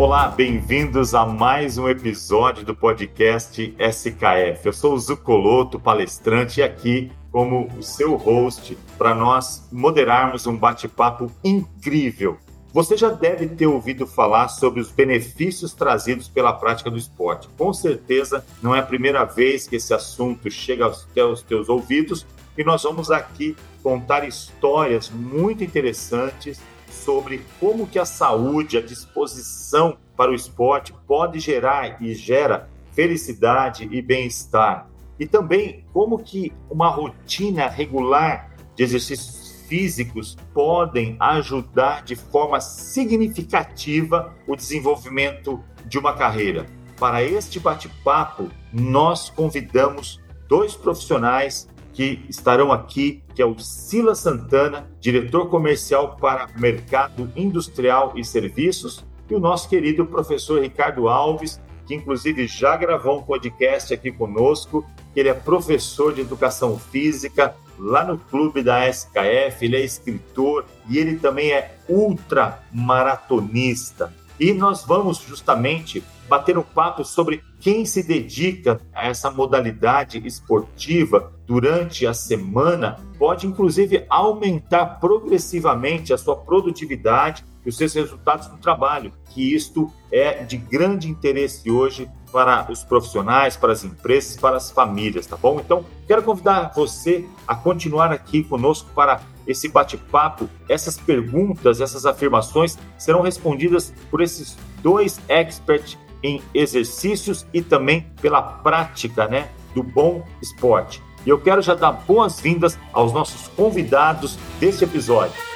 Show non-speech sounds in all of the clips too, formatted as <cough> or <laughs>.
Olá, bem-vindos a mais um episódio do podcast SKF. Eu sou o Zucoloto, palestrante, e aqui como o seu host para nós moderarmos um bate-papo incrível. Você já deve ter ouvido falar sobre os benefícios trazidos pela prática do esporte. Com certeza não é a primeira vez que esse assunto chega aos teus, teus ouvidos e nós vamos aqui contar histórias muito interessantes sobre como que a saúde, a disposição para o esporte pode gerar e gera felicidade e bem-estar. E também como que uma rotina regular de exercícios físicos podem ajudar de forma significativa o desenvolvimento de uma carreira. Para este bate-papo, nós convidamos dois profissionais que estarão aqui, que é o Sila Santana, diretor comercial para mercado industrial e serviços, e o nosso querido professor Ricardo Alves, que inclusive já gravou um podcast aqui conosco, ele é professor de educação física lá no clube da SKF, ele é escritor e ele também é ultramaratonista. E nós vamos justamente bater um papo sobre quem se dedica a essa modalidade esportiva durante a semana pode, inclusive, aumentar progressivamente a sua produtividade e os seus resultados no trabalho, que isto é de grande interesse hoje para os profissionais, para as empresas, para as famílias, tá bom? Então, quero convidar você a continuar aqui conosco para esse bate-papo. Essas perguntas, essas afirmações serão respondidas por esses dois experts em exercícios e também pela prática, né, do bom esporte. E eu quero já dar boas-vindas aos nossos convidados deste episódio.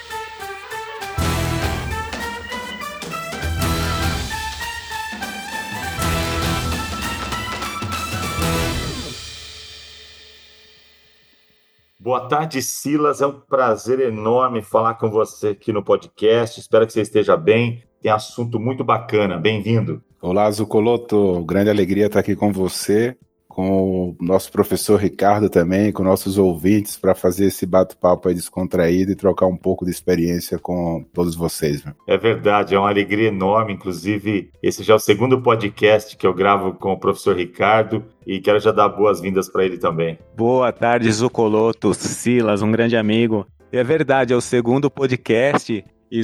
Boa tarde, Silas. É um prazer enorme falar com você aqui no podcast. Espero que você esteja bem. Tem assunto muito bacana. Bem-vindo. Olá, Zucoloto. Grande alegria estar aqui com você com o nosso professor Ricardo também, com nossos ouvintes, para fazer esse bate-papo aí descontraído e trocar um pouco de experiência com todos vocês. Meu. É verdade, é uma alegria enorme. Inclusive, esse já é o segundo podcast que eu gravo com o professor Ricardo e quero já dar boas-vindas para ele também. Boa tarde, Zucoloto, Silas, um grande amigo. É verdade, é o segundo podcast. E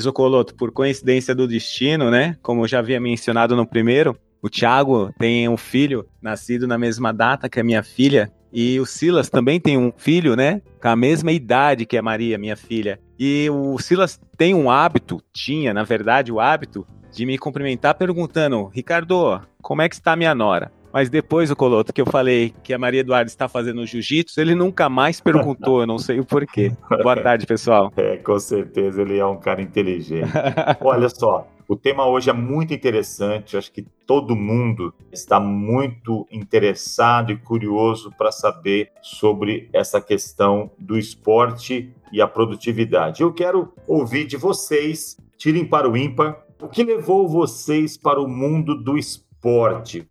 por coincidência do destino, né? Como eu já havia mencionado no primeiro, o Thiago tem um filho nascido na mesma data que a minha filha. E o Silas também tem um filho, né? Com a mesma idade que a Maria, minha filha. E o Silas tem um hábito, tinha, na verdade, o hábito de me cumprimentar perguntando: Ricardo, como é que está minha nora? Mas depois, o Coloto, que eu falei que a Maria Eduarda está fazendo jiu-jitsu, ele nunca mais perguntou, eu não sei o porquê. Boa tarde, pessoal. <laughs> É, com certeza, ele é um cara inteligente. Olha só, o tema hoje é muito interessante, acho que todo mundo está muito interessado e curioso para saber sobre essa questão do esporte e a produtividade. Eu quero ouvir de vocês, tirem para o ímpar, o que levou vocês para o mundo do esporte?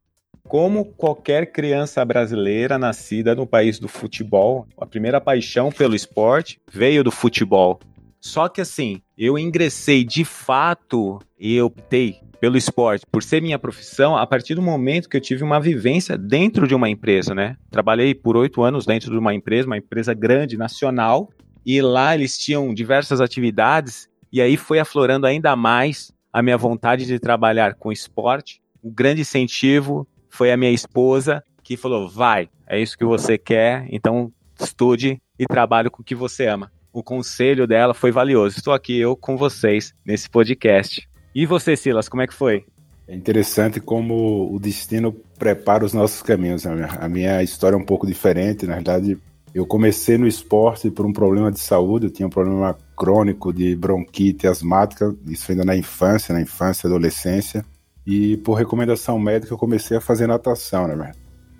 Como qualquer criança brasileira nascida no país do futebol, a primeira paixão pelo esporte veio do futebol. Só que assim, eu ingressei de fato e eu optei pelo esporte, por ser minha profissão, a partir do momento que eu tive uma vivência dentro de uma empresa, né? Trabalhei por oito anos dentro de uma empresa, uma empresa grande, nacional, e lá eles tinham diversas atividades, e aí foi aflorando ainda mais a minha vontade de trabalhar com esporte. O grande incentivo foi a minha esposa, que falou: vai, é isso que você quer, então estude e trabalhe com o que você ama o conselho dela foi valioso. Estou aqui eu com vocês nesse podcast. E você, Silas, como é que foi? É interessante como o destino prepara os nossos caminhos. Né? A minha história é um pouco diferente. Na verdade, eu comecei no esporte por um problema de saúde. Eu tinha um problema crônico de bronquite asmática, isso ainda na infância, na infância e adolescência. E por recomendação médica, eu comecei a fazer natação, né?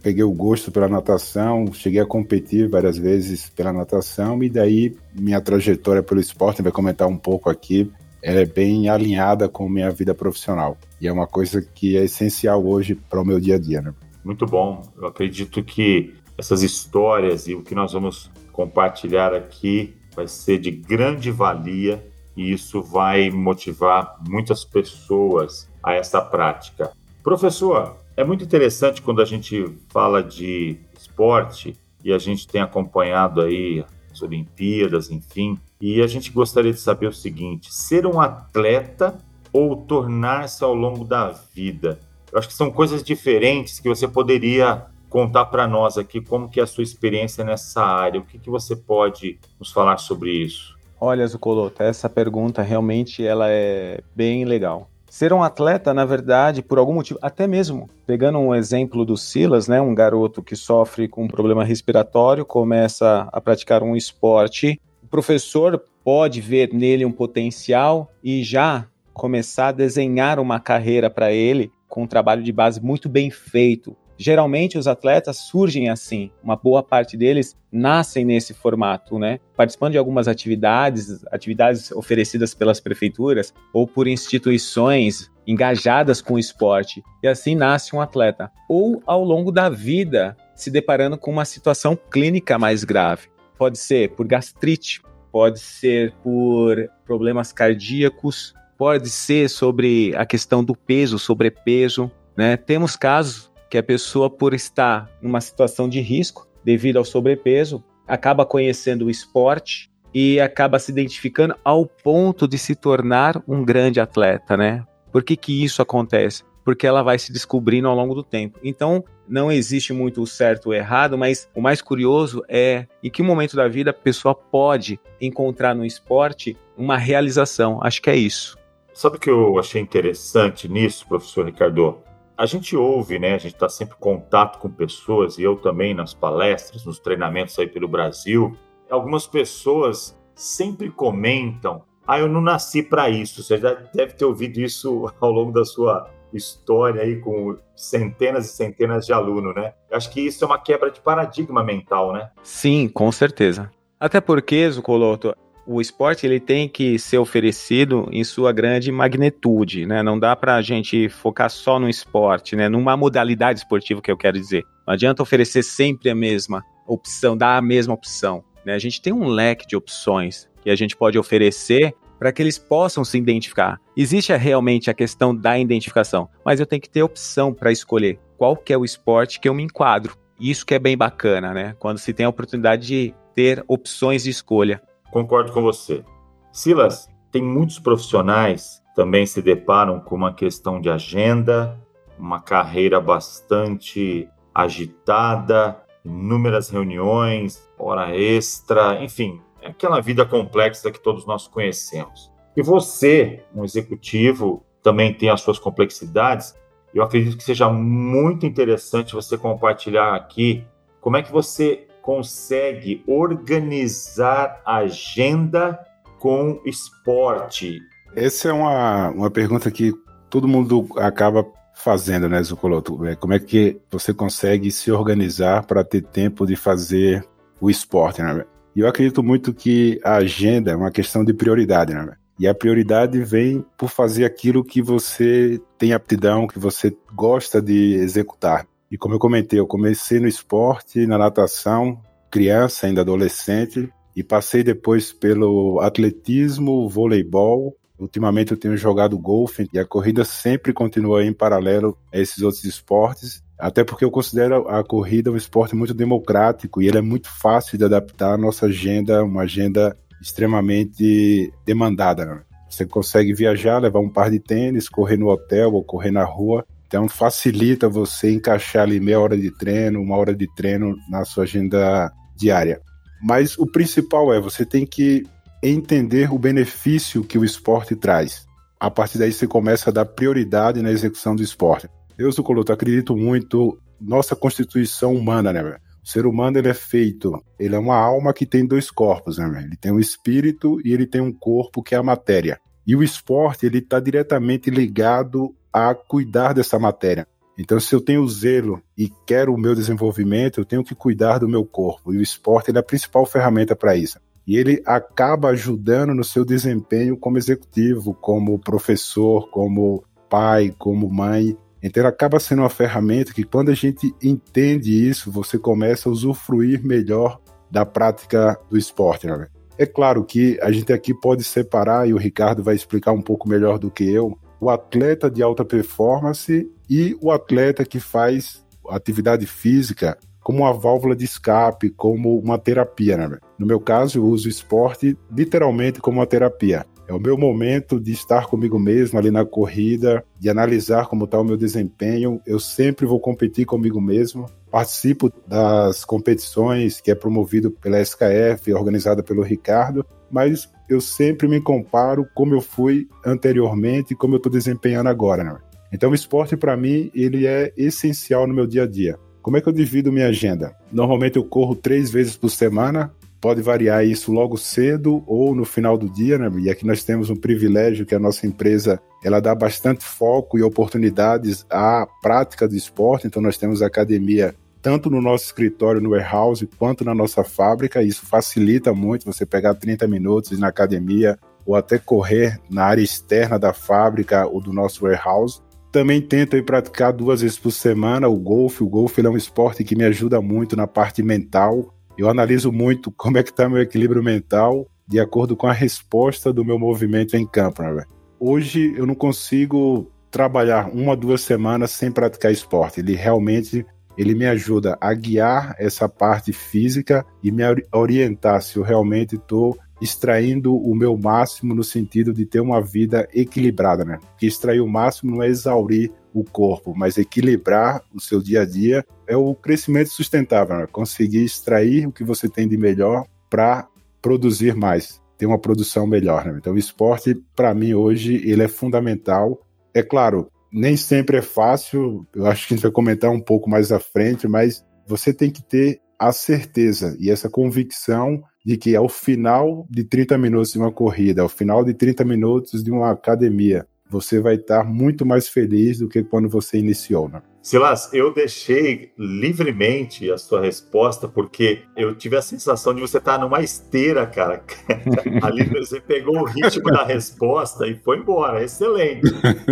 peguei o gosto pela natação, cheguei a competir várias vezes pela natação e daí minha trajetória pelo esporte, vai comentar um pouco aqui, é bem alinhada com minha vida profissional. E é uma coisa que é essencial hoje para o meu dia a dia, né? Muito bom. Eu acredito que essas histórias e o que nós vamos compartilhar aqui vai ser de grande valia e isso vai motivar muitas pessoas a essa prática. Professor, é muito interessante quando a gente fala de esporte e a gente tem acompanhado aí as Olimpíadas, enfim, e a gente gostaria de saber o seguinte: ser um atleta ou tornar-se ao longo da vida? Eu acho que são coisas diferentes que você poderia contar para nós aqui como que é a sua experiência nessa área. O que, que você pode nos falar sobre isso? Olha, Zucoloto, essa pergunta realmente ela é bem legal. Ser um atleta, na verdade, por algum motivo, até mesmo pegando um exemplo do Silas, né, um garoto que sofre com um problema respiratório, começa a praticar um esporte, o professor pode ver nele um potencial e já começar a desenhar uma carreira para ele com um trabalho de base muito bem feito. Geralmente os atletas surgem assim, uma boa parte deles nascem nesse formato, né? Participando de algumas atividades, atividades oferecidas pelas prefeituras ou por instituições engajadas com o esporte, e assim nasce um atleta. Ou ao longo da vida, se deparando com uma situação clínica mais grave. Pode ser por gastrite, pode ser por problemas cardíacos, pode ser sobre a questão do peso, sobrepeso. Né? Temos casos que a pessoa, por estar numa situação de risco devido ao sobrepeso, acaba conhecendo o esporte e acaba se identificando ao ponto de se tornar um grande atleta, né? Por que, que isso acontece? Porque ela vai se descobrindo ao longo do tempo. Então, não existe muito o certo ou errado, mas o mais curioso é em que momento da vida a pessoa pode encontrar no esporte uma realização. Acho que é isso. Sabe o que eu achei interessante nisso, professor Ricardo? A gente ouve, né? A gente está sempre em contato com pessoas, e eu também nas palestras, nos treinamentos aí pelo Brasil. Algumas pessoas sempre comentam: Ah, eu não nasci para isso. Você já deve ter ouvido isso <laughs> ao longo da sua história aí com centenas e centenas de alunos, né? Eu acho que isso é uma quebra de paradigma mental, né? Sim, com certeza. Até porque, Zucoloto, o esporte ele tem que ser oferecido em sua grande magnitude, né? Não dá para a gente focar só no esporte, né? Numa modalidade esportiva que eu quero dizer. Não adianta oferecer sempre a mesma opção, dar a mesma opção. Né? A gente tem um leque de opções que a gente pode oferecer para que eles possam se identificar. Existe realmente a questão da identificação, mas eu tenho que ter opção para escolher qual que é o esporte que eu me enquadro. Isso que é bem bacana, né? Quando se tem a oportunidade de ter opções de escolha. Concordo com você. Silas, tem muitos profissionais também se deparam com uma questão de agenda, uma carreira bastante agitada, inúmeras reuniões, hora extra, enfim, é aquela vida complexa que todos nós conhecemos. E você, um executivo, também tem as suas complexidades. Eu acredito que seja muito interessante você compartilhar aqui como é que você consegue organizar agenda com esporte? Essa é uma, uma pergunta que todo mundo acaba fazendo, né, Zucoloto? É, como é que você consegue se organizar para ter tempo de fazer o esporte, né? E eu acredito muito que a agenda é uma questão de prioridade, né? E a prioridade vem por fazer aquilo que você tem aptidão, que você gosta de executar. E como eu comentei, eu comecei no esporte, na natação, criança, ainda adolescente, e passei depois pelo atletismo, voleibol. Ultimamente eu tenho jogado golfe e a corrida sempre continua em paralelo a esses outros esportes, até porque eu considero a corrida um esporte muito democrático e ele é muito fácil de adaptar à nossa agenda, uma agenda extremamente demandada. Né? Você consegue viajar, levar um par de tênis, correr no hotel ou correr na rua então facilita você encaixar ali meia hora de treino, uma hora de treino na sua agenda diária. Mas o principal é você tem que entender o benefício que o esporte traz. A partir daí você começa a dar prioridade na execução do esporte. Eu, Zucoloto, acredito muito nossa constituição humana, né? O ser humano ele é feito, ele é uma alma que tem dois corpos, né? Ele tem um espírito e ele tem um corpo que é a matéria. E o esporte ele está diretamente ligado a cuidar dessa matéria. Então, se eu tenho zelo e quero o meu desenvolvimento, eu tenho que cuidar do meu corpo. E o esporte é a principal ferramenta para isso. E ele acaba ajudando no seu desempenho como executivo, como professor, como pai, como mãe. Então, ele acaba sendo uma ferramenta que, quando a gente entende isso, você começa a usufruir melhor da prática do esporte. Né? É claro que a gente aqui pode separar, e o Ricardo vai explicar um pouco melhor do que eu, o atleta de alta performance e o atleta que faz atividade física como uma válvula de escape, como uma terapia, né? No meu caso, eu uso o esporte literalmente como uma terapia. É o meu momento de estar comigo mesmo ali na corrida, de analisar como está o meu desempenho. Eu sempre vou competir comigo mesmo. Participo das competições que é promovido pela SKF, organizada pelo Ricardo, mas eu sempre me comparo como eu fui anteriormente e como eu estou desempenhando agora. Né? Então, o esporte para mim ele é essencial no meu dia a dia. Como é que eu divido minha agenda? Normalmente eu corro três vezes por semana, pode variar isso logo cedo ou no final do dia, né? E aqui nós temos um privilégio que a nossa empresa ela dá bastante foco e oportunidades à prática do esporte. Então nós temos academia tanto no nosso escritório no warehouse quanto na nossa fábrica. Isso facilita muito você pegar 30 minutos na academia ou até correr na área externa da fábrica ou do nosso warehouse. Também tento ir praticar duas vezes por semana o golfe. O golfe é um esporte que me ajuda muito na parte mental eu analiso muito como é que está meu equilíbrio mental de acordo com a resposta do meu movimento em campo. Né, Hoje eu não consigo trabalhar uma, duas semanas sem praticar esporte. Ele realmente ele me ajuda a guiar essa parte física e me orientar se eu realmente estou extraindo o meu máximo no sentido de ter uma vida equilibrada, né? Que extrair o máximo não é exaurir o corpo, mas equilibrar o seu dia a dia é o crescimento sustentável, né? conseguir extrair o que você tem de melhor para produzir mais, ter uma produção melhor. Né? Então, o esporte, para mim, hoje, ele é fundamental. É claro, nem sempre é fácil, eu acho que a gente vai comentar um pouco mais à frente, mas você tem que ter a certeza e essa convicção de que ao final de 30 minutos de uma corrida, ao final de 30 minutos de uma academia, você vai estar muito mais feliz do que quando você iniciou, né? Silas, eu deixei livremente a sua resposta porque eu tive a sensação de você estar numa esteira, cara. <laughs> Ali você pegou o ritmo da resposta e foi embora, excelente.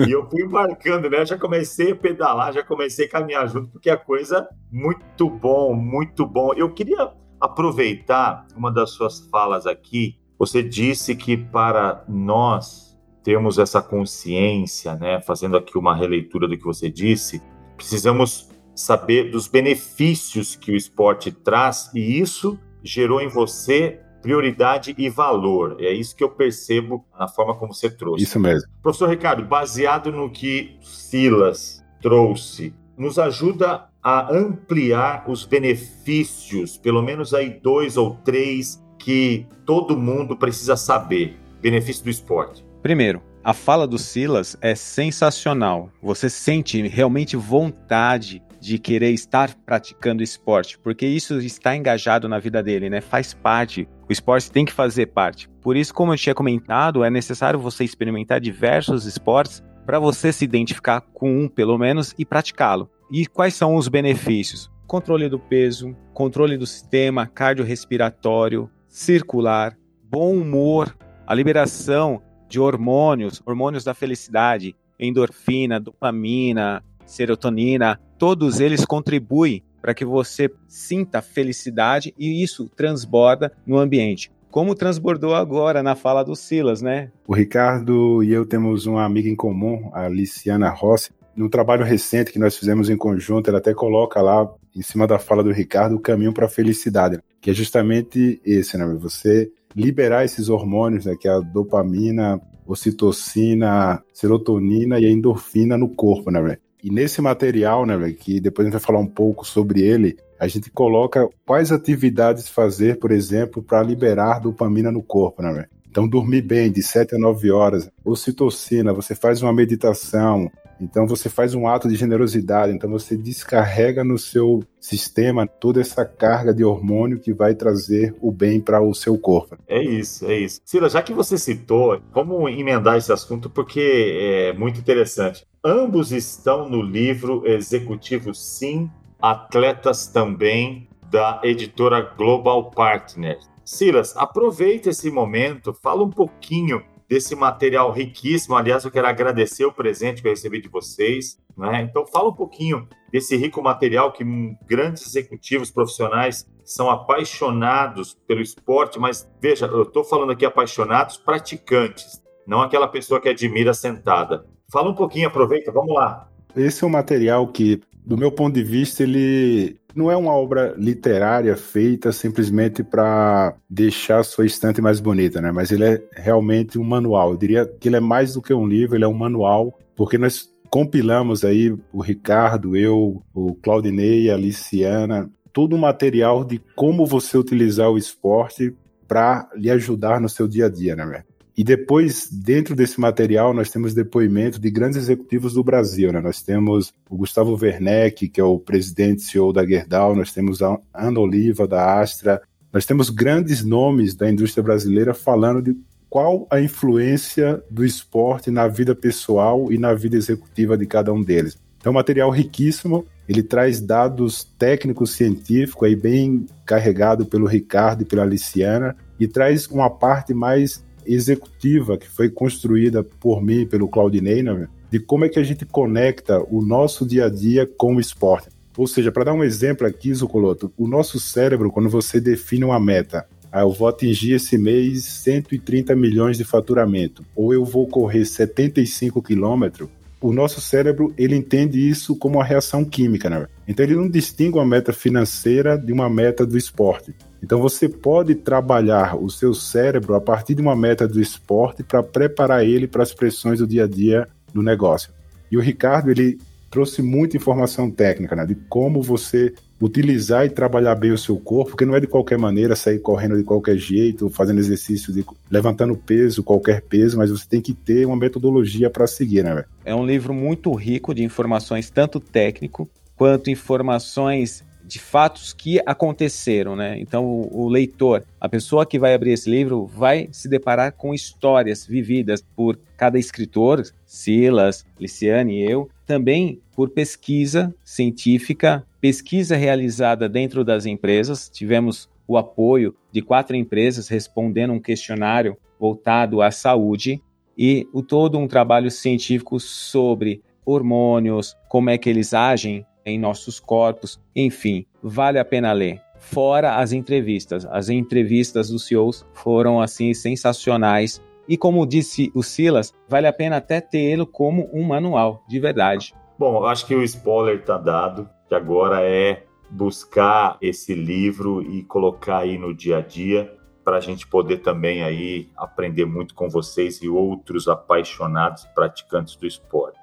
E eu fui embarcando, né? já comecei a pedalar, já comecei a caminhar junto, porque a coisa muito bom, muito bom. Eu queria aproveitar uma das suas falas aqui. Você disse que para nós termos essa consciência, né, fazendo aqui uma releitura do que você disse, precisamos saber dos benefícios que o esporte traz e isso gerou em você prioridade e valor. É isso que eu percebo na forma como você trouxe. Isso mesmo. Professor Ricardo, baseado no que Silas trouxe, nos ajuda a ampliar os benefícios, pelo menos aí dois ou três que todo mundo precisa saber. Benefício do esporte. Primeiro, a fala do Silas é sensacional. Você sente realmente vontade de querer estar praticando esporte, porque isso está engajado na vida dele, né? Faz parte. O esporte tem que fazer parte. Por isso, como eu tinha comentado, é necessário você experimentar diversos esportes para você se identificar com um, pelo menos, e praticá-lo. E quais são os benefícios? Controle do peso, controle do sistema cardiorrespiratório, circular, bom humor, a liberação de hormônios, hormônios da felicidade, endorfina, dopamina, serotonina, todos eles contribuem para que você sinta felicidade e isso transborda no ambiente. Como transbordou agora na fala do Silas, né? O Ricardo e eu temos uma amiga em comum, a Liciana Rossi. No trabalho recente que nós fizemos em conjunto, ela até coloca lá, em cima da fala do Ricardo, o caminho para a felicidade, que é justamente esse, né? Você liberar esses hormônios, né, que é a dopamina, ocitocina, serotonina e a endorfina no corpo, né, véio? E nesse material, né, véio, que depois a gente vai falar um pouco sobre ele, a gente coloca quais atividades fazer, por exemplo, para liberar dopamina no corpo, né, véio? Então, dormir bem de 7 a 9 horas, ocitocina, você faz uma meditação, então você faz um ato de generosidade, então você descarrega no seu sistema toda essa carga de hormônio que vai trazer o bem para o seu corpo. É isso, é isso. Sila, já que você citou, vamos emendar esse assunto porque é muito interessante. Ambos estão no livro Executivo Sim, Atletas também, da editora Global Partners. Silas, aproveita esse momento, fala um pouquinho desse material riquíssimo. Aliás, eu quero agradecer o presente que eu recebi de vocês. Né? Então, fala um pouquinho desse rico material que grandes executivos profissionais são apaixonados pelo esporte, mas veja, eu estou falando aqui apaixonados praticantes, não aquela pessoa que admira sentada. Fala um pouquinho, aproveita, vamos lá. Esse é um material que, do meu ponto de vista, ele não é uma obra literária feita simplesmente para deixar a sua estante mais bonita, né? Mas ele é realmente um manual. Eu diria que ele é mais do que um livro, ele é um manual, porque nós compilamos aí o Ricardo, eu, o Claudinei, a Liciana, todo o material de como você utilizar o esporte para lhe ajudar no seu dia a dia, né? E depois, dentro desse material, nós temos depoimento de grandes executivos do Brasil. Né? Nós temos o Gustavo Werneck, que é o presidente CEO da Gerdau, nós temos a Ana Oliva, da Astra, nós temos grandes nomes da indústria brasileira falando de qual a influência do esporte na vida pessoal e na vida executiva de cada um deles. Então, material riquíssimo, ele traz dados técnicos científicos aí bem carregado pelo Ricardo e pela Aliciana e traz uma parte mais executiva que foi construída por mim pelo Claudinei, né, de como é que a gente conecta o nosso dia a dia com o esporte. Ou seja, para dar um exemplo aqui, Zucoloto, o nosso cérebro, quando você define uma meta, ah, eu vou atingir esse mês 130 milhões de faturamento, ou eu vou correr 75 quilômetros, o nosso cérebro ele entende isso como uma reação química, né? Então ele não distingue uma meta financeira de uma meta do esporte. Então você pode trabalhar o seu cérebro a partir de uma meta do esporte para preparar ele para as pressões do dia a dia do negócio. E o Ricardo ele trouxe muita informação técnica, né, de como você utilizar e trabalhar bem o seu corpo, porque não é de qualquer maneira sair correndo de qualquer jeito, fazendo exercício, de, levantando peso, qualquer peso, mas você tem que ter uma metodologia para seguir, né? É um livro muito rico de informações, tanto técnico quanto informações de fatos que aconteceram, né? Então, o, o, leitor, a pessoa que vai abrir esse livro, vai se deparar com histórias vividas por cada escritor, Silas, Liciane e eu, também por pesquisa científica, pesquisa realizada dentro das empresas. Tivemos o apoio de quatro empresas respondendo um questionário voltado à saúde e o todo um trabalho científico sobre hormônios, como é que eles agem em nossos corpos, enfim, vale a pena ler. Fora as entrevistas. As entrevistas dos CEOs foram assim sensacionais. E como disse o Silas, vale a pena até tê-lo como um manual, de verdade. Bom, acho que o spoiler está dado, que agora é buscar esse livro e colocar aí no dia a dia para a gente poder também aí aprender muito com vocês e outros apaixonados praticantes do esporte.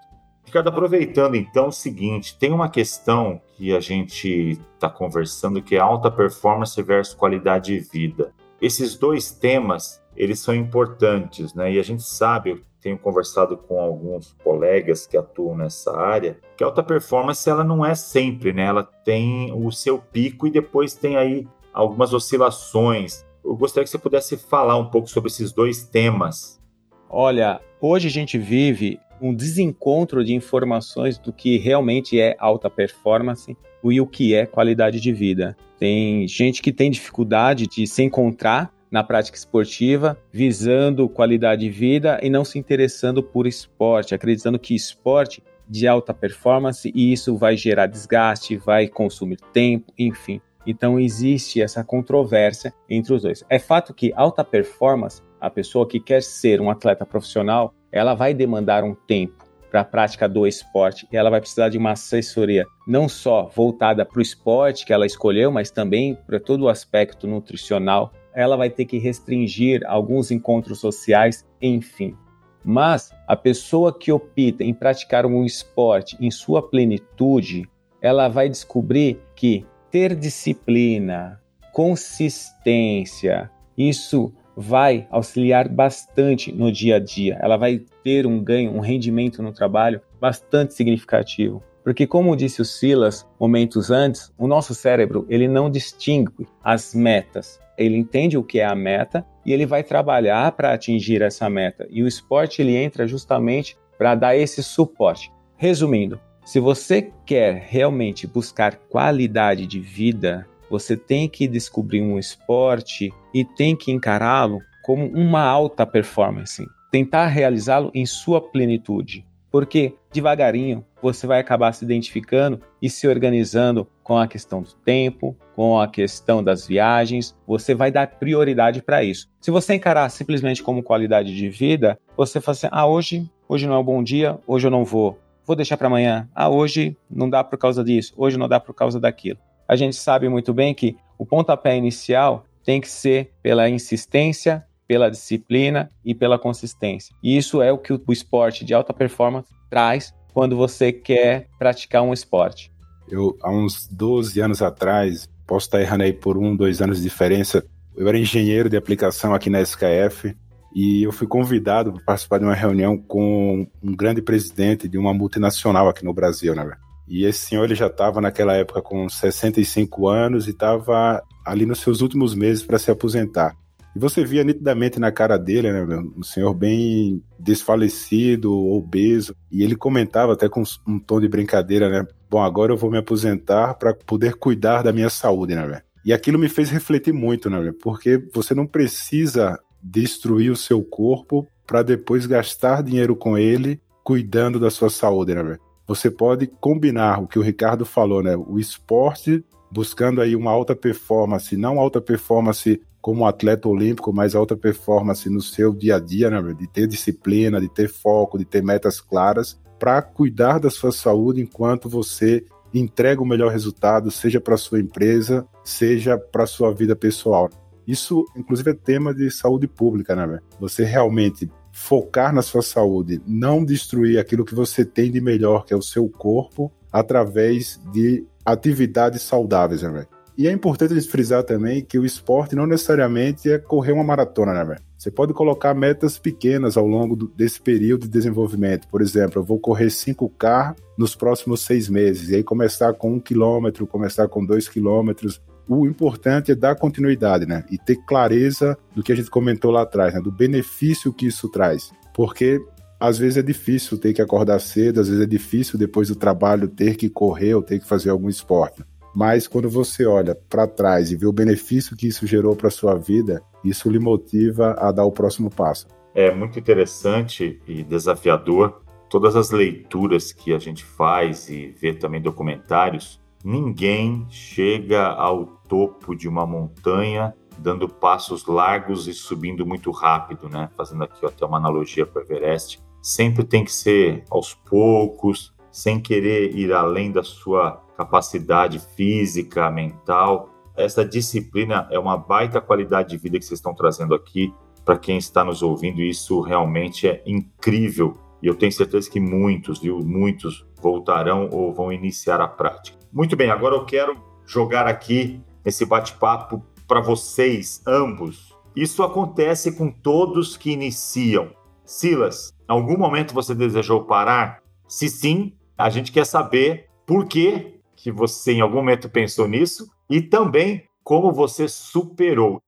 Ricardo, aproveitando então o seguinte, tem uma questão que a gente está conversando que é alta performance versus qualidade de vida. Esses dois temas, eles são importantes, né? E a gente sabe, eu tenho conversado com alguns colegas que atuam nessa área, que alta performance ela não é sempre, né? Ela tem o seu pico e depois tem aí algumas oscilações. Eu gostaria que você pudesse falar um pouco sobre esses dois temas. Olha, hoje a gente vive um desencontro de informações do que realmente é alta performance e o que é qualidade de vida. Tem gente que tem dificuldade de se encontrar na prática esportiva, visando qualidade de vida e não se interessando por esporte, acreditando que esporte de alta performance e isso vai gerar desgaste, vai consumir tempo, enfim. Então existe essa controvérsia entre os dois. É fato que alta performance, a pessoa que quer ser um atleta profissional, ela vai demandar um tempo para a prática do esporte e ela vai precisar de uma assessoria não só voltada para o esporte que ela escolheu, mas também para todo o aspecto nutricional. Ela vai ter que restringir alguns encontros sociais, enfim. Mas a pessoa que opta em praticar um esporte em sua plenitude, ela vai descobrir que ter disciplina, consistência, isso vai auxiliar bastante no dia a dia. Ela vai ter um ganho, um rendimento no trabalho bastante significativo. Porque como disse o Silas momentos antes, o nosso cérebro, ele não distingue as metas. Ele entende o que é a meta e ele vai trabalhar para atingir essa meta. E o esporte ele entra justamente para dar esse suporte. Resumindo, se você quer realmente buscar qualidade de vida, você tem que descobrir um esporte e tem que encará-lo como uma alta performance. Tentar realizá-lo em sua plenitude. Porque devagarinho você vai acabar se identificando e se organizando com a questão do tempo, com a questão das viagens, você vai dar prioridade para isso. Se você encarar simplesmente como qualidade de vida, você fala assim: ah, hoje hoje não é um bom dia, hoje eu não vou. Vou deixar para amanhã. Ah, hoje não dá por causa disso, hoje não dá por causa daquilo. A gente sabe muito bem que o pontapé inicial tem que ser pela insistência, pela disciplina e pela consistência. E isso é o que o esporte de alta performance traz quando você quer praticar um esporte. Eu, há uns 12 anos atrás, posso estar errando aí por um, dois anos de diferença, eu era engenheiro de aplicação aqui na SKF e eu fui convidado para participar de uma reunião com um grande presidente de uma multinacional aqui no Brasil, né? E esse senhor ele já estava naquela época com 65 anos e estava ali nos seus últimos meses para se aposentar. E você via nitidamente na cara dele, né, um senhor bem desfalecido, obeso, e ele comentava até com um tom de brincadeira, né? Bom, agora eu vou me aposentar para poder cuidar da minha saúde, né, velho? E aquilo me fez refletir muito, né, velho? Porque você não precisa destruir o seu corpo para depois gastar dinheiro com ele cuidando da sua saúde, né, velho? Você pode combinar o que o Ricardo falou, né? O esporte buscando aí uma alta performance, não alta performance como atleta olímpico, mas alta performance no seu dia a dia, né? De ter disciplina, de ter foco, de ter metas claras para cuidar da sua saúde enquanto você entrega o melhor resultado, seja para sua empresa, seja para sua vida pessoal. Isso, inclusive, é tema de saúde pública, né? Você realmente focar na sua saúde, não destruir aquilo que você tem de melhor, que é o seu corpo, através de atividades saudáveis, né? E é importante a gente frisar também que o esporte não necessariamente é correr uma maratona, né, velho? Você pode colocar metas pequenas ao longo do, desse período de desenvolvimento. Por exemplo, eu vou correr 5K nos próximos seis meses. E aí começar com um quilômetro, começar com dois quilômetros, o importante é dar continuidade, né? E ter clareza do que a gente comentou lá atrás, né? Do benefício que isso traz. Porque às vezes é difícil ter que acordar cedo, às vezes é difícil depois do trabalho ter que correr ou ter que fazer algum esporte. Mas quando você olha para trás e vê o benefício que isso gerou para sua vida, isso lhe motiva a dar o próximo passo. É muito interessante e desafiador todas as leituras que a gente faz e vê também documentários Ninguém chega ao topo de uma montanha dando passos largos e subindo muito rápido, né? Fazendo aqui até uma analogia com o Everest. Sempre tem que ser aos poucos, sem querer ir além da sua capacidade física, mental. Essa disciplina é uma baita qualidade de vida que vocês estão trazendo aqui para quem está nos ouvindo. Isso realmente é incrível e eu tenho certeza que muitos, viu, muitos voltarão ou vão iniciar a prática. Muito bem, agora eu quero jogar aqui esse bate-papo para vocês ambos. Isso acontece com todos que iniciam. Silas, em algum momento você desejou parar? Se sim, a gente quer saber por que, que você em algum momento pensou nisso e também como você superou.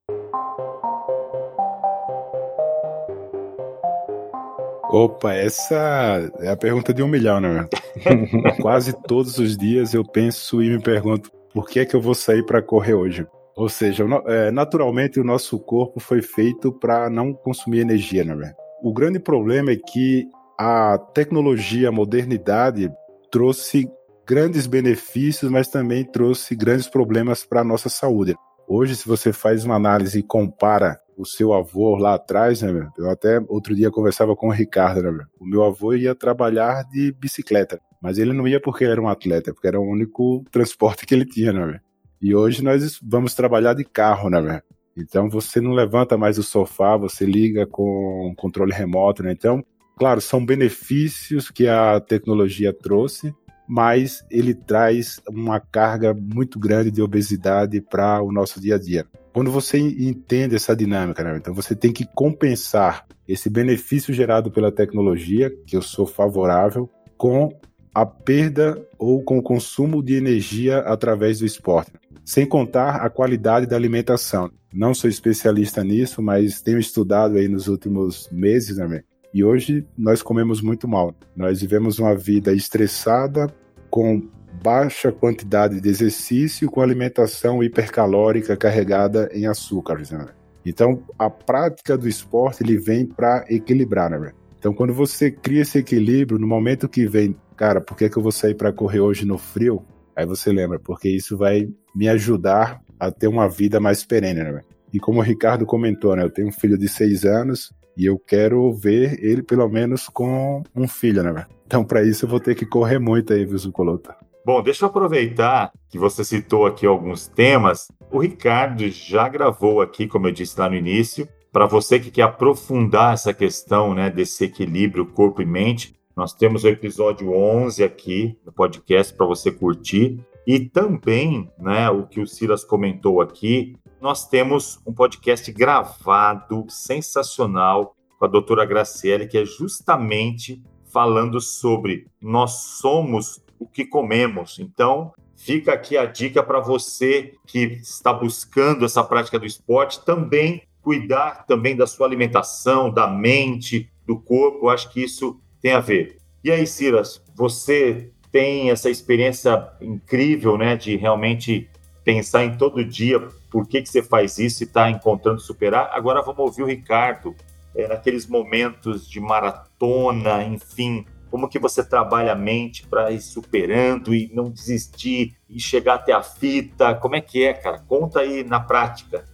Opa, essa é a pergunta de um milhão, né? <laughs> Quase todos os dias eu penso e me pergunto por que é que eu vou sair para correr hoje. Ou seja, é, naturalmente o nosso corpo foi feito para não consumir energia, né? O grande problema é que a tecnologia, a modernidade trouxe grandes benefícios, mas também trouxe grandes problemas para a nossa saúde. Hoje, se você faz uma análise e compara o seu avô lá atrás, né, eu até outro dia conversava com o Ricardo, né, o meu avô ia trabalhar de bicicleta, mas ele não ia porque era um atleta, porque era o único transporte que ele tinha, né, e hoje nós vamos trabalhar de carro, né, então você não levanta mais do sofá, você liga com controle remoto, né, então, claro, são benefícios que a tecnologia trouxe, mas ele traz uma carga muito grande de obesidade para o nosso dia a dia. Quando você entende essa dinâmica, né? então você tem que compensar esse benefício gerado pela tecnologia, que eu sou favorável, com a perda ou com o consumo de energia através do esporte, sem contar a qualidade da alimentação. Não sou especialista nisso, mas tenho estudado aí nos últimos meses, né? E hoje nós comemos muito mal. Nós vivemos uma vida estressada, com baixa quantidade de exercício, com alimentação hipercalórica carregada em açúcares. Né? Então, a prática do esporte ele vem para equilibrar, né? Então, quando você cria esse equilíbrio, no momento que vem, cara, por que, que eu vou sair para correr hoje no frio? Aí você lembra, porque isso vai me ajudar a ter uma vida mais perene, né? E como o Ricardo comentou, né? Eu tenho um filho de seis anos, E eu quero ver ele pelo menos com um filho, né? Então, para isso, eu vou ter que correr muito aí, viu, Zucolota? Bom, deixa eu aproveitar que você citou aqui alguns temas. O Ricardo já gravou aqui, como eu disse lá no início, para você que quer aprofundar essa questão né, desse equilíbrio corpo e mente, nós temos o episódio 11 aqui no podcast para você curtir. E também, né, o que o Silas comentou aqui, nós temos um podcast gravado, sensacional, com a doutora Graciele, que é justamente falando sobre nós somos o que comemos. Então, fica aqui a dica para você que está buscando essa prática do esporte também cuidar também da sua alimentação, da mente, do corpo. Acho que isso tem a ver. E aí, Silas, você tem essa experiência incrível, né, de realmente pensar em todo dia por que, que você faz isso e está encontrando superar. Agora vamos ouvir o Ricardo, é, naqueles momentos de maratona, enfim, como que você trabalha a mente para ir superando e não desistir e chegar até a fita? Como é que é, cara? Conta aí na prática.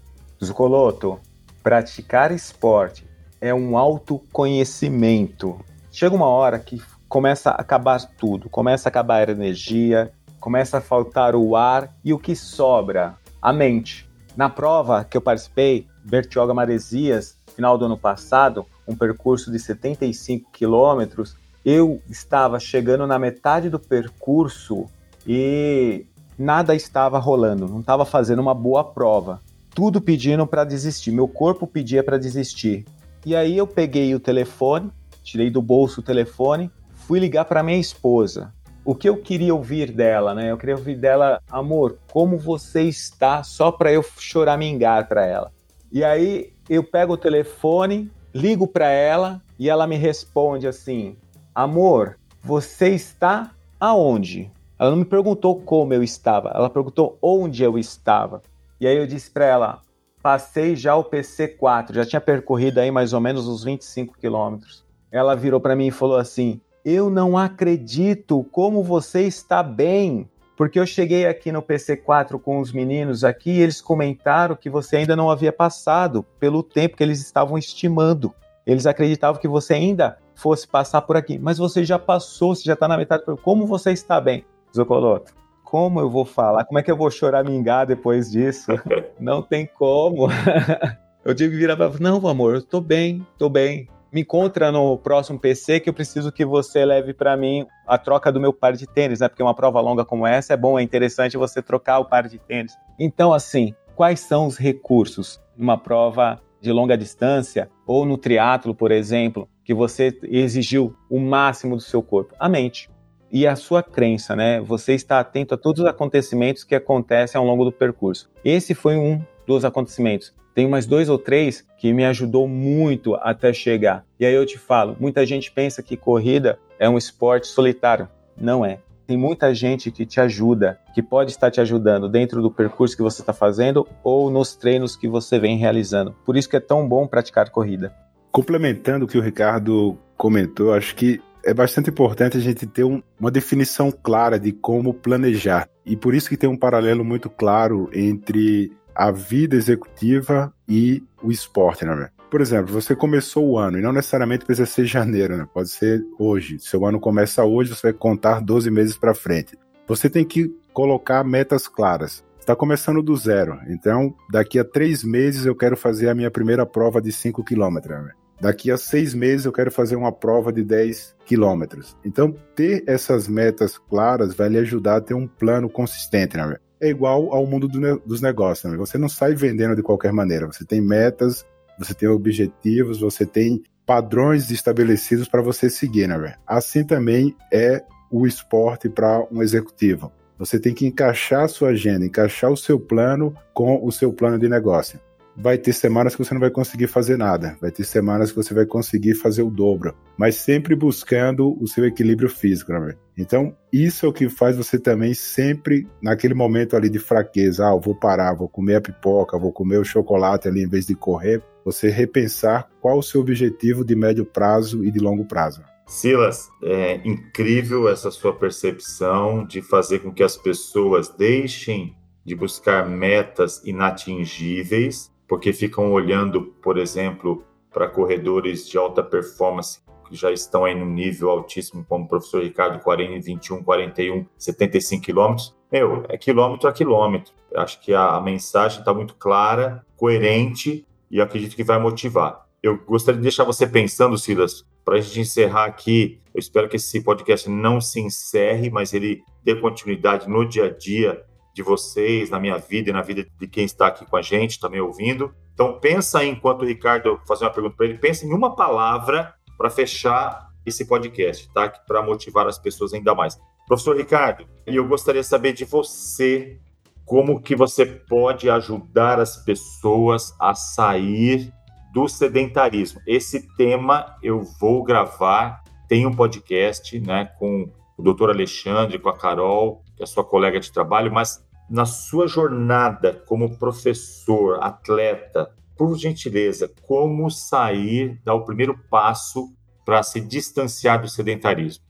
Zucoloto, praticar esporte é um autoconhecimento. Chega uma hora que começa a acabar tudo, começa a acabar a energia, começa a faltar o ar e o que sobra? A mente. Na prova que eu participei, Bertioga Maresias, final do ano passado, um percurso de 75 quilômetros, eu estava chegando na metade do percurso e nada estava rolando, não estava fazendo uma boa prova. Tudo pedindo para desistir, meu corpo pedia para desistir. E aí eu peguei o telefone, tirei do bolso o telefone, fui ligar para minha esposa. O que eu queria ouvir dela, né? Eu queria ouvir dela, amor, como você está, só para eu choramingar para ela. E aí eu pego o telefone, ligo para ela e ela me responde assim: Amor, você está aonde? Ela não me perguntou como eu estava, ela perguntou onde eu estava. E aí eu disse para ela: passei já o PC4, já tinha percorrido aí mais ou menos uns 25 quilômetros. Ela virou para mim e falou assim: Eu não acredito como você está bem. Porque eu cheguei aqui no PC4 com os meninos aqui e eles comentaram que você ainda não havia passado pelo tempo que eles estavam estimando. Eles acreditavam que você ainda fosse passar por aqui. Mas você já passou, você já está na metade. Como você está bem? Zocoloto, como eu vou falar? Como é que eu vou choramingar depois disso? <laughs> Não tem como. <laughs> eu tive que virar para não, amor, eu estou bem, estou bem. Me encontra no próximo PC que eu preciso que você leve para mim a troca do meu par de tênis, né? Porque uma prova longa como essa é bom, é interessante você trocar o par de tênis. Então, assim, quais são os recursos numa prova de longa distância ou no triatlo, por exemplo, que você exigiu o máximo do seu corpo? A mente e a sua crença, né? Você está atento a todos os acontecimentos que acontecem ao longo do percurso. Esse foi um dos acontecimentos. Tem mais dois ou três que me ajudou muito até chegar. E aí eu te falo, muita gente pensa que corrida é um esporte solitário. Não é. Tem muita gente que te ajuda, que pode estar te ajudando dentro do percurso que você está fazendo ou nos treinos que você vem realizando. Por isso que é tão bom praticar corrida. Complementando o que o Ricardo comentou, acho que é bastante importante a gente ter um, uma definição clara de como planejar. E por isso que tem um paralelo muito claro entre a vida executiva e o esporte, né? Por exemplo, você começou o ano, e não necessariamente precisa ser janeiro, né? Pode ser hoje. Seu ano começa hoje, você vai contar 12 meses para frente. Você tem que colocar metas claras. Está começando do zero. Então, daqui a três meses eu quero fazer a minha primeira prova de 5 quilômetros. Né? Daqui a seis meses eu quero fazer uma prova de 10 quilômetros. Então, ter essas metas claras vai lhe ajudar a ter um plano consistente, né? É igual ao mundo do dos negócios, né? Você não sai vendendo de qualquer maneira. Você tem metas, você tem objetivos, você tem padrões estabelecidos para você seguir, né? Assim também é o esporte para um executivo. Você tem que encaixar a sua agenda, encaixar o seu plano com o seu plano de negócio vai ter semanas que você não vai conseguir fazer nada, vai ter semanas que você vai conseguir fazer o dobro, mas sempre buscando o seu equilíbrio físico, né? Então, isso é o que faz você também sempre, naquele momento ali de fraqueza, ah, vou parar, vou comer a pipoca, vou comer o chocolate ali em vez de correr, você repensar qual o seu objetivo de médio prazo e de longo prazo. Silas, é incrível essa sua percepção de fazer com que as pessoas deixem de buscar metas inatingíveis porque ficam olhando, por exemplo, para corredores de alta performance que já estão aí no nível altíssimo, como o professor Ricardo 40, 21, 41, 75 quilômetros. Meu, é quilômetro a quilômetro. Acho que a, a mensagem está muito clara, coerente e acredito que vai motivar. Eu gostaria de deixar você pensando, Silas, para a gente encerrar aqui. Eu espero que esse podcast não se encerre, mas ele dê continuidade no dia a dia de vocês, na minha vida e na vida de quem está aqui com a gente, também ouvindo. Então, pensa enquanto o Ricardo fazer uma pergunta para ele, pensa em uma palavra para fechar esse podcast, tá? Para motivar as pessoas ainda mais. Professor Ricardo, eu gostaria de saber de você como que você pode ajudar as pessoas a sair do sedentarismo. Esse tema eu vou gravar, tem um podcast, né, com o doutor Alexandre, com a Carol, que é sua colega de trabalho, mas na sua jornada como professor, atleta, por gentileza, como sair, dar o primeiro passo para se distanciar do sedentarismo?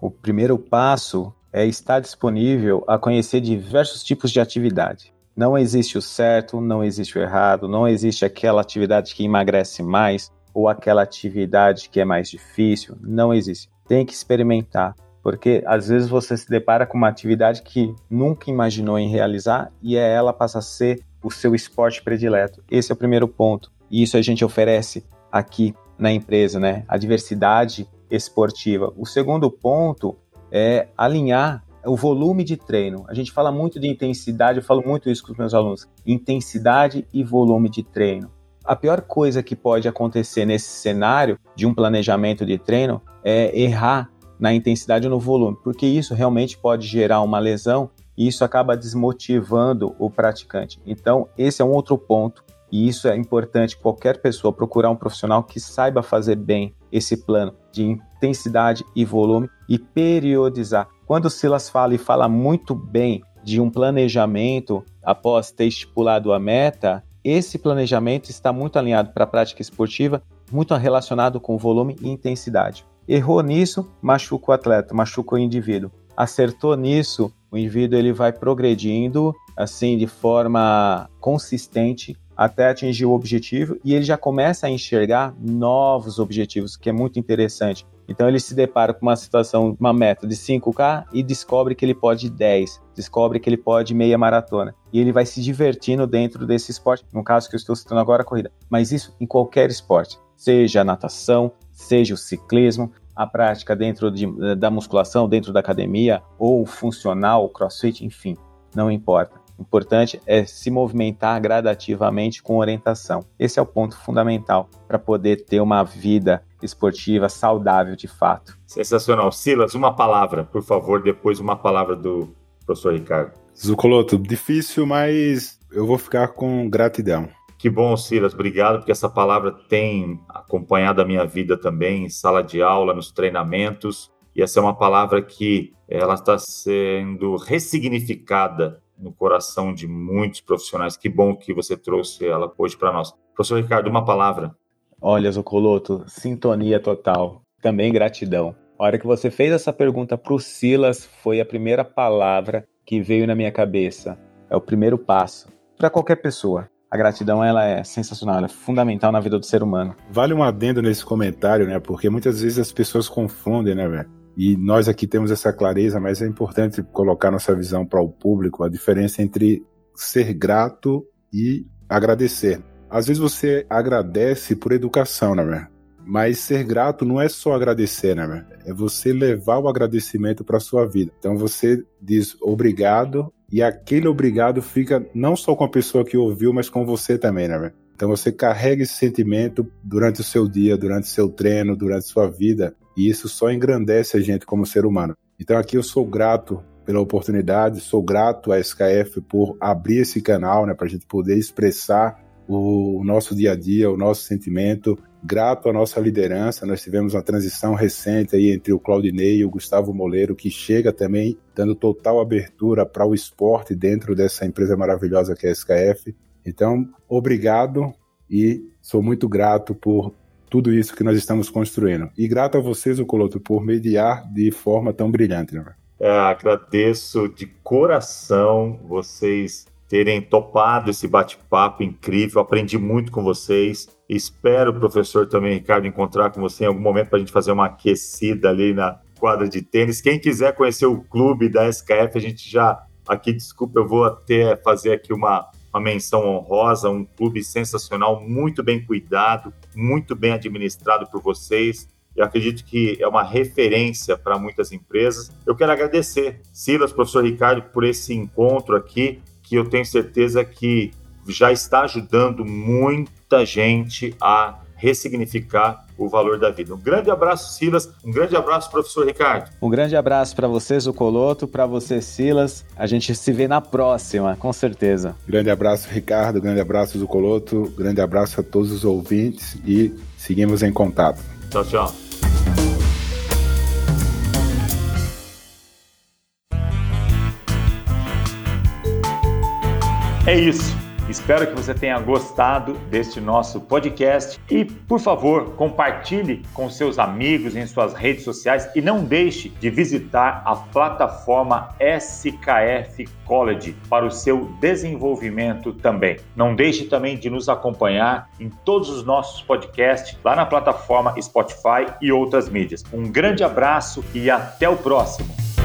O primeiro passo é estar disponível a conhecer diversos tipos de atividade. Não existe o certo, não existe o errado, não existe aquela atividade que emagrece mais ou aquela atividade que é mais difícil. Não existe. Tem que experimentar, porque às vezes você se depara com uma atividade que nunca imaginou em realizar e é ela passa a ser o seu esporte predileto. Esse é o primeiro ponto. E isso a gente oferece aqui na empresa, né? A diversidade esportiva. O segundo ponto é alinhar o volume de treino. A gente fala muito de intensidade, eu falo muito isso com os meus alunos. Intensidade e volume de treino. A pior coisa que pode acontecer nesse cenário de um planejamento de treino é errar na intensidade ou no volume, porque isso realmente pode gerar uma lesão e isso acaba desmotivando o praticante. Então, esse é um outro ponto e isso é importante qualquer pessoa procurar um profissional que saiba fazer bem esse plano de intensidade e volume e periodizar. Quando o Silas fala e fala muito bem de um planejamento após ter estipulado a meta, esse planejamento está muito alinhado para a prática esportiva, muito relacionado com volume e intensidade. Errou nisso, machuca o atleta, machuca o indivíduo. Acertou nisso, o indivíduo ele vai progredindo assim de forma consistente até atingir o objetivo e ele já começa a enxergar novos objetivos, que é muito interessante. Então ele se depara com uma situação, uma meta de 5K e descobre que ele pode 10, descobre que ele pode meia maratona. E ele vai se divertindo dentro desse esporte, no caso que eu estou citando agora a corrida. Mas isso em qualquer esporte, seja natação, seja o ciclismo, a prática dentro de, da musculação, dentro da academia, ou funcional, crossfit, enfim, não importa importante é se movimentar gradativamente com orientação. Esse é o ponto fundamental para poder ter uma vida esportiva saudável de fato. Sensacional. Silas, uma palavra, por favor, depois uma palavra do professor Ricardo. Zucoloto, difícil, mas eu vou ficar com gratidão. Que bom, Silas, obrigado, porque essa palavra tem acompanhado a minha vida também, em sala de aula, nos treinamentos, e essa é uma palavra que ela está sendo ressignificada no coração de muitos profissionais. Que bom que você trouxe ela hoje para nós. Professor Ricardo, uma palavra. Olha, Zocoloto, sintonia total. Também gratidão. A hora que você fez essa pergunta para o Silas, foi a primeira palavra que veio na minha cabeça. É o primeiro passo para qualquer pessoa. A gratidão ela é sensacional, ela é fundamental na vida do ser humano. Vale um adendo nesse comentário, né? Porque muitas vezes as pessoas confundem, né, velho? E nós aqui temos essa clareza, mas é importante colocar nossa visão para o público, a diferença entre ser grato e agradecer. Às vezes você agradece por educação, né, mas ser grato não é só agradecer, né? É você levar o agradecimento para sua vida. Então você diz obrigado e aquele obrigado fica não só com a pessoa que ouviu, mas com você também, né? Então você carrega esse sentimento durante o seu dia, durante o seu treino, durante a sua vida, e isso só engrandece a gente como ser humano. Então aqui eu sou grato pela oportunidade, sou grato à SKF por abrir esse canal, né, para a gente poder expressar o nosso dia a dia, o nosso sentimento. Grato à nossa liderança, nós tivemos uma transição recente aí entre o Claudinei e o Gustavo Moleiro, que chega também dando total abertura para o esporte dentro dessa empresa maravilhosa que é a SKF. Então, obrigado e sou muito grato por tudo isso que nós estamos construindo. E grato a vocês, o Coloto, por mediar de forma tão brilhante. Né? É, agradeço de coração vocês terem topado esse bate-papo incrível. Aprendi muito com vocês. Espero, professor, também, Ricardo, encontrar com você em algum momento para a gente fazer uma aquecida ali na quadra de tênis. Quem quiser conhecer o clube da SKF, a gente já aqui, desculpa, eu vou até fazer aqui uma, uma menção honrosa, um clube sensacional, muito bem cuidado, muito bem administrado por vocês. Eu acredito que é uma referência para muitas empresas. Eu quero agradecer, Silas, professor Ricardo, por esse encontro aqui, que eu tenho certeza que já está ajudando muita gente a ressignificar o valor da vida. Um grande abraço, Silas. Um grande abraço, professor Ricardo. Um grande abraço para vocês, o Coloto, para você, Silas. A gente se vê na próxima, com certeza. Grande abraço, Ricardo. Grande abraço, Zucoloto. Grande abraço a todos os ouvintes e seguimos em contato. Tchau, tchau. É isso. Espero que você tenha gostado deste nosso podcast e, por favor, compartilhe com seus amigos em suas redes sociais e não deixe de visitar a plataforma SKF College para o seu desenvolvimento também. Não deixe também de nos acompanhar em todos os nossos podcasts lá na plataforma Spotify e outras mídias. Um grande abraço e até o próximo.